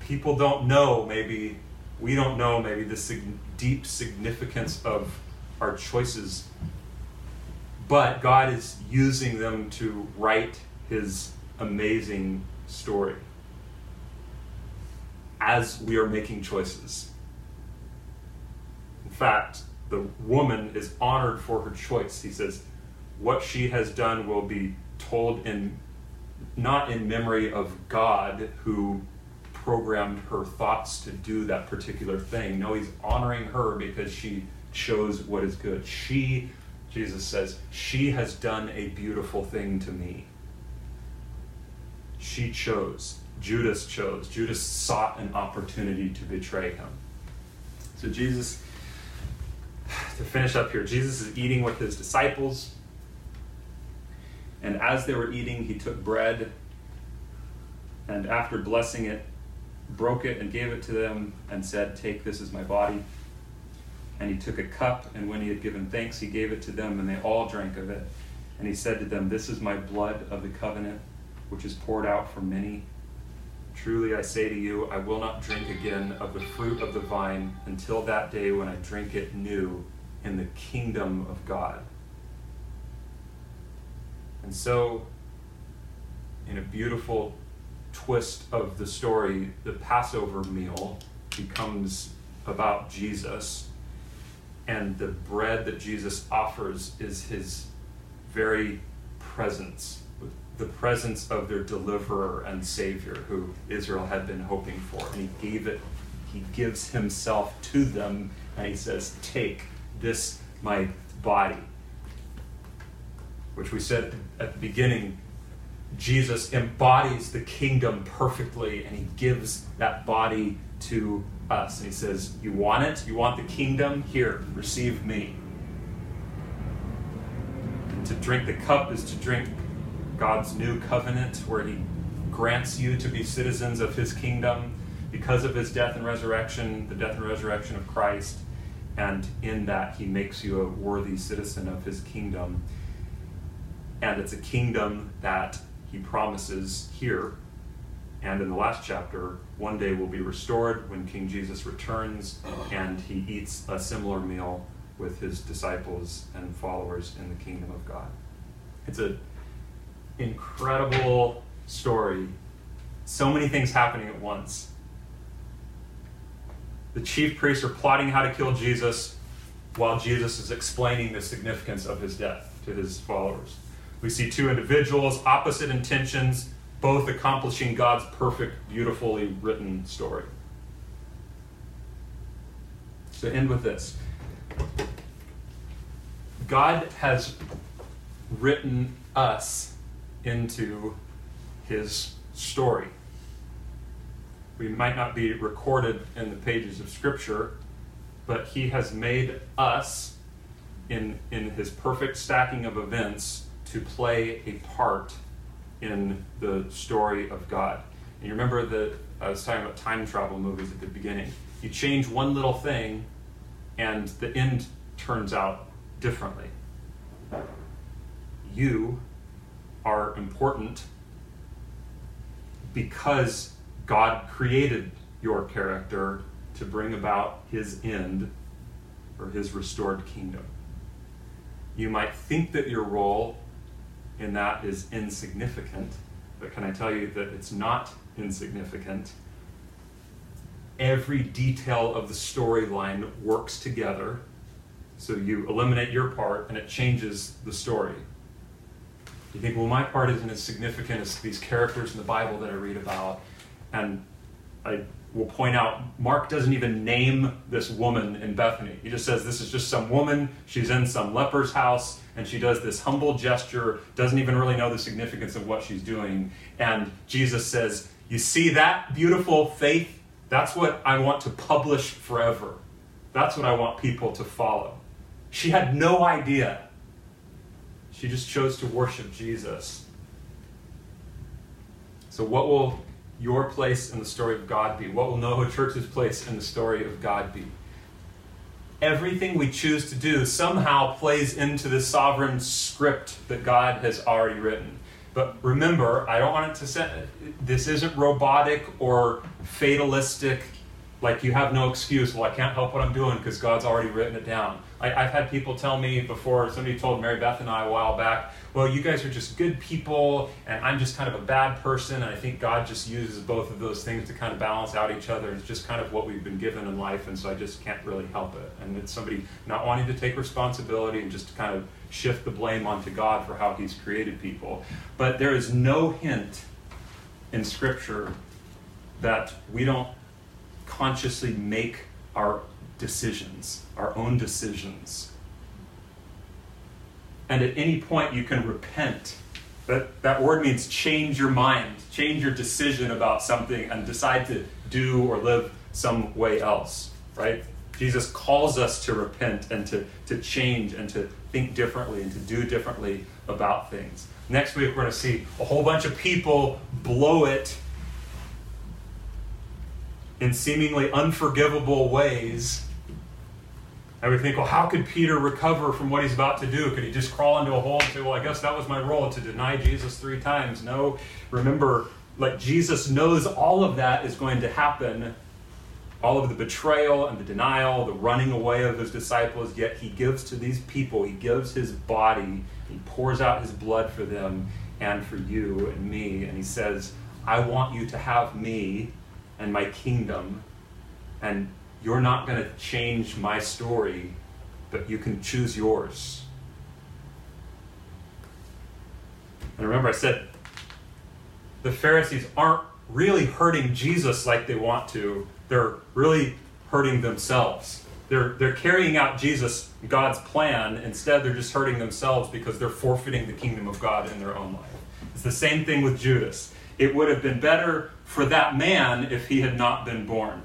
People don't know, maybe, we don't know, maybe, the sig- deep significance of our choices, but God is using them to write his amazing story as we are making choices. Fact, the woman is honored for her choice. He says, What she has done will be told in not in memory of God who programmed her thoughts to do that particular thing. No, he's honoring her because she chose what is good. She, Jesus says, she has done a beautiful thing to me. She chose. Judas chose. Judas sought an opportunity to betray him. So, Jesus, to finish up here, Jesus is eating with his disciples. And as they were eating, he took bread and after blessing it, broke it and gave it to them and said, Take, this is my body. And he took a cup, and when he had given thanks, he gave it to them, and they all drank of it. And he said to them, This is my blood of the covenant, which is poured out for many. Truly I say to you, I will not drink again of the fruit of the vine until that day when I drink it new in the kingdom of God. And so, in a beautiful twist of the story, the Passover meal becomes about Jesus, and the bread that Jesus offers is his very presence, the presence of their deliverer and savior who Israel had been hoping for. And he gave it, he gives himself to them, and he says, Take this, my body. Which we said at the beginning Jesus embodies the kingdom perfectly and he gives that body to us. And he says, You want it? You want the kingdom? Here, receive me. And to drink the cup is to drink God's new covenant where he grants you to be citizens of his kingdom because of his death and resurrection, the death and resurrection of Christ. And in that, he makes you a worthy citizen of his kingdom. And it's a kingdom that he promises here and in the last chapter, one day will be restored when King Jesus returns and he eats a similar meal with his disciples and followers in the kingdom of God. It's an incredible story. So many things happening at once. The chief priests are plotting how to kill Jesus while Jesus is explaining the significance of his death to his followers. We see two individuals, opposite intentions, both accomplishing God's perfect, beautifully written story. So, end with this God has written us into his story. We might not be recorded in the pages of Scripture, but he has made us in, in his perfect stacking of events to play a part in the story of God. And you remember that I was talking about time travel movies at the beginning. You change one little thing, and the end turns out differently. You are important because God created your character to bring about his end or his restored kingdom. You might think that your role in that is insignificant. But can I tell you that it's not insignificant? Every detail of the storyline works together. So you eliminate your part and it changes the story. You think, well, my part isn't as significant as these characters in the Bible that I read about. And I will point out Mark doesn't even name this woman in Bethany. He just says this is just some woman. She's in some leper's house and she does this humble gesture, doesn't even really know the significance of what she's doing. And Jesus says, You see that beautiful faith? That's what I want to publish forever. That's what I want people to follow. She had no idea. She just chose to worship Jesus. So, what will your place in the story of God be? What will NoHo Church's place in the story of God be? Everything we choose to do somehow plays into the sovereign script that God has already written. But remember, I don't want it to say this isn't robotic or fatalistic, like you have no excuse. Well, I can't help what I'm doing because God's already written it down. I, have had people tell me before, somebody told Mary Beth and I a while back, well, you guys are just good people, and I'm just kind of a bad person, and I think God just uses both of those things to kind of balance out each other. It's just kind of what we've been given in life, and so I just can't really help it. And it's somebody not wanting to take responsibility and just kind of shift the blame onto God for how He's created people. But there is no hint in Scripture that we don't consciously make our decisions, our own decisions. And at any point, you can repent. That, that word means change your mind, change your decision about something, and decide to do or live some way else, right? Jesus calls us to repent and to, to change and to think differently and to do differently about things. Next week, we're going to see a whole bunch of people blow it in seemingly unforgivable ways. And we think, well, how could Peter recover from what he's about to do? Could he just crawl into a hole and say, well, I guess that was my role to deny Jesus three times? No. Remember, like Jesus knows all of that is going to happen all of the betrayal and the denial, the running away of his disciples, yet he gives to these people, he gives his body, he pours out his blood for them and for you and me, and he says, I want you to have me and my kingdom, and you're not going to change my story, but you can choose yours. And remember, I said the Pharisees aren't really hurting Jesus like they want to they're really hurting themselves. They're, they're carrying out Jesus, God's plan. Instead, they're just hurting themselves because they're forfeiting the kingdom of God in their own life. It's the same thing with Judas. It would have been better for that man if he had not been born.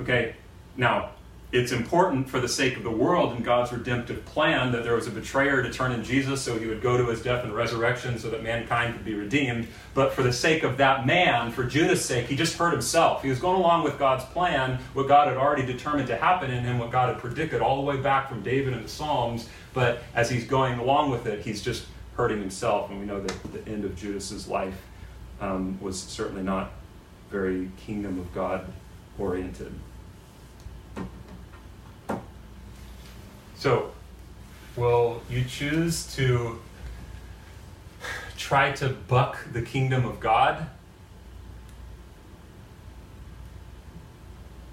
Okay? Now, it's important for the sake of the world and God's redemptive plan that there was a betrayer to turn in Jesus so he would go to his death and resurrection so that mankind could be redeemed. But for the sake of that man, for Judas' sake, he just hurt himself. He was going along with God's plan, what God had already determined to happen in him, what God had predicted all the way back from David and the Psalms. But as he's going along with it, he's just hurting himself. And we know that the end of Judas's life um, was certainly not very kingdom of God oriented. So, will you choose to try to buck the kingdom of God?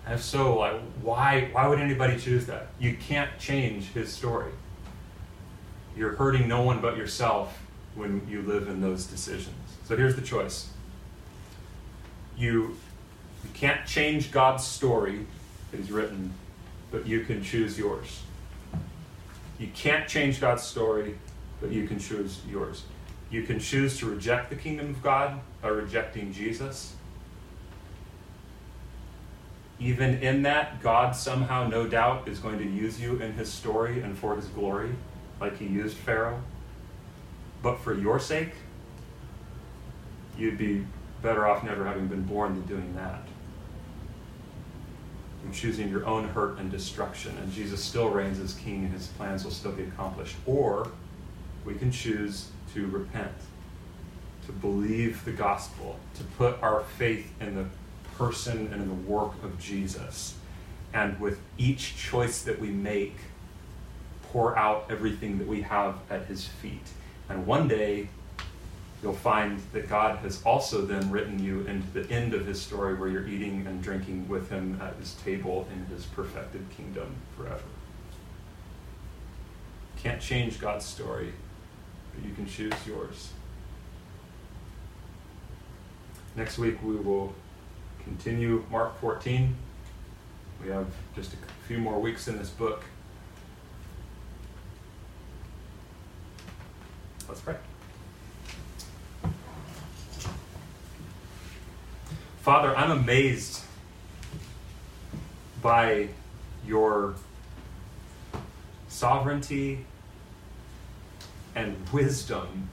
If so, like, why, why would anybody choose that? You can't change his story. You're hurting no one but yourself when you live in those decisions. So here's the choice. You, you can't change God's story that He's written, but you can choose yours. You can't change God's story, but you can choose yours. You can choose to reject the kingdom of God by rejecting Jesus. Even in that, God somehow, no doubt, is going to use you in his story and for his glory, like he used Pharaoh. But for your sake, you'd be better off never having been born than doing that and choosing your own hurt and destruction. And Jesus still reigns as king and his plans will still be accomplished. Or we can choose to repent, to believe the gospel, to put our faith in the person and in the work of Jesus. And with each choice that we make, pour out everything that we have at his feet. And one day, you'll find that God has also then written you into the end of his story where you're eating and drinking with him at his table in his perfected kingdom forever. Can't change God's story, but you can choose yours. Next week we will continue Mark 14. We have just a few more weeks in this book. Let's pray. Father, I'm amazed by your sovereignty and wisdom.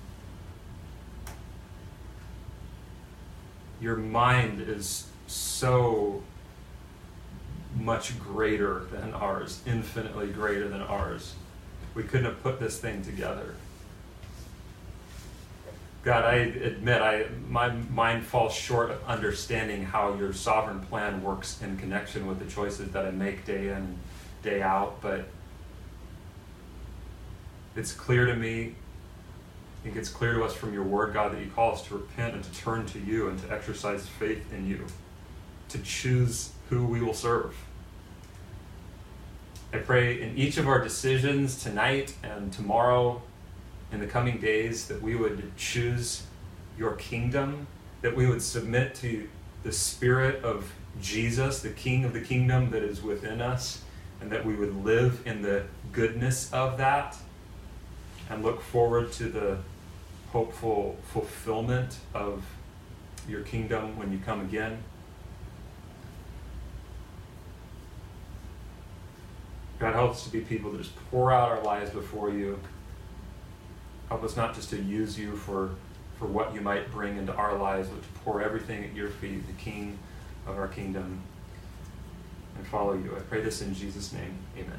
Your mind is so much greater than ours, infinitely greater than ours. We couldn't have put this thing together. God, I admit I my mind falls short of understanding how your sovereign plan works in connection with the choices that I make day in, day out, but it's clear to me, I think it's clear to us from your word, God, that you call us to repent and to turn to you and to exercise faith in you, to choose who we will serve. I pray in each of our decisions tonight and tomorrow in the coming days that we would choose your kingdom, that we would submit to the spirit of Jesus, the King of the kingdom that is within us, and that we would live in the goodness of that and look forward to the hopeful fulfillment of your kingdom when you come again. God, help us to be people that just pour out our lives before you. Help us not just to use you for, for what you might bring into our lives, but to pour everything at your feet, the King of our kingdom, and follow you. I pray this in Jesus' name. Amen.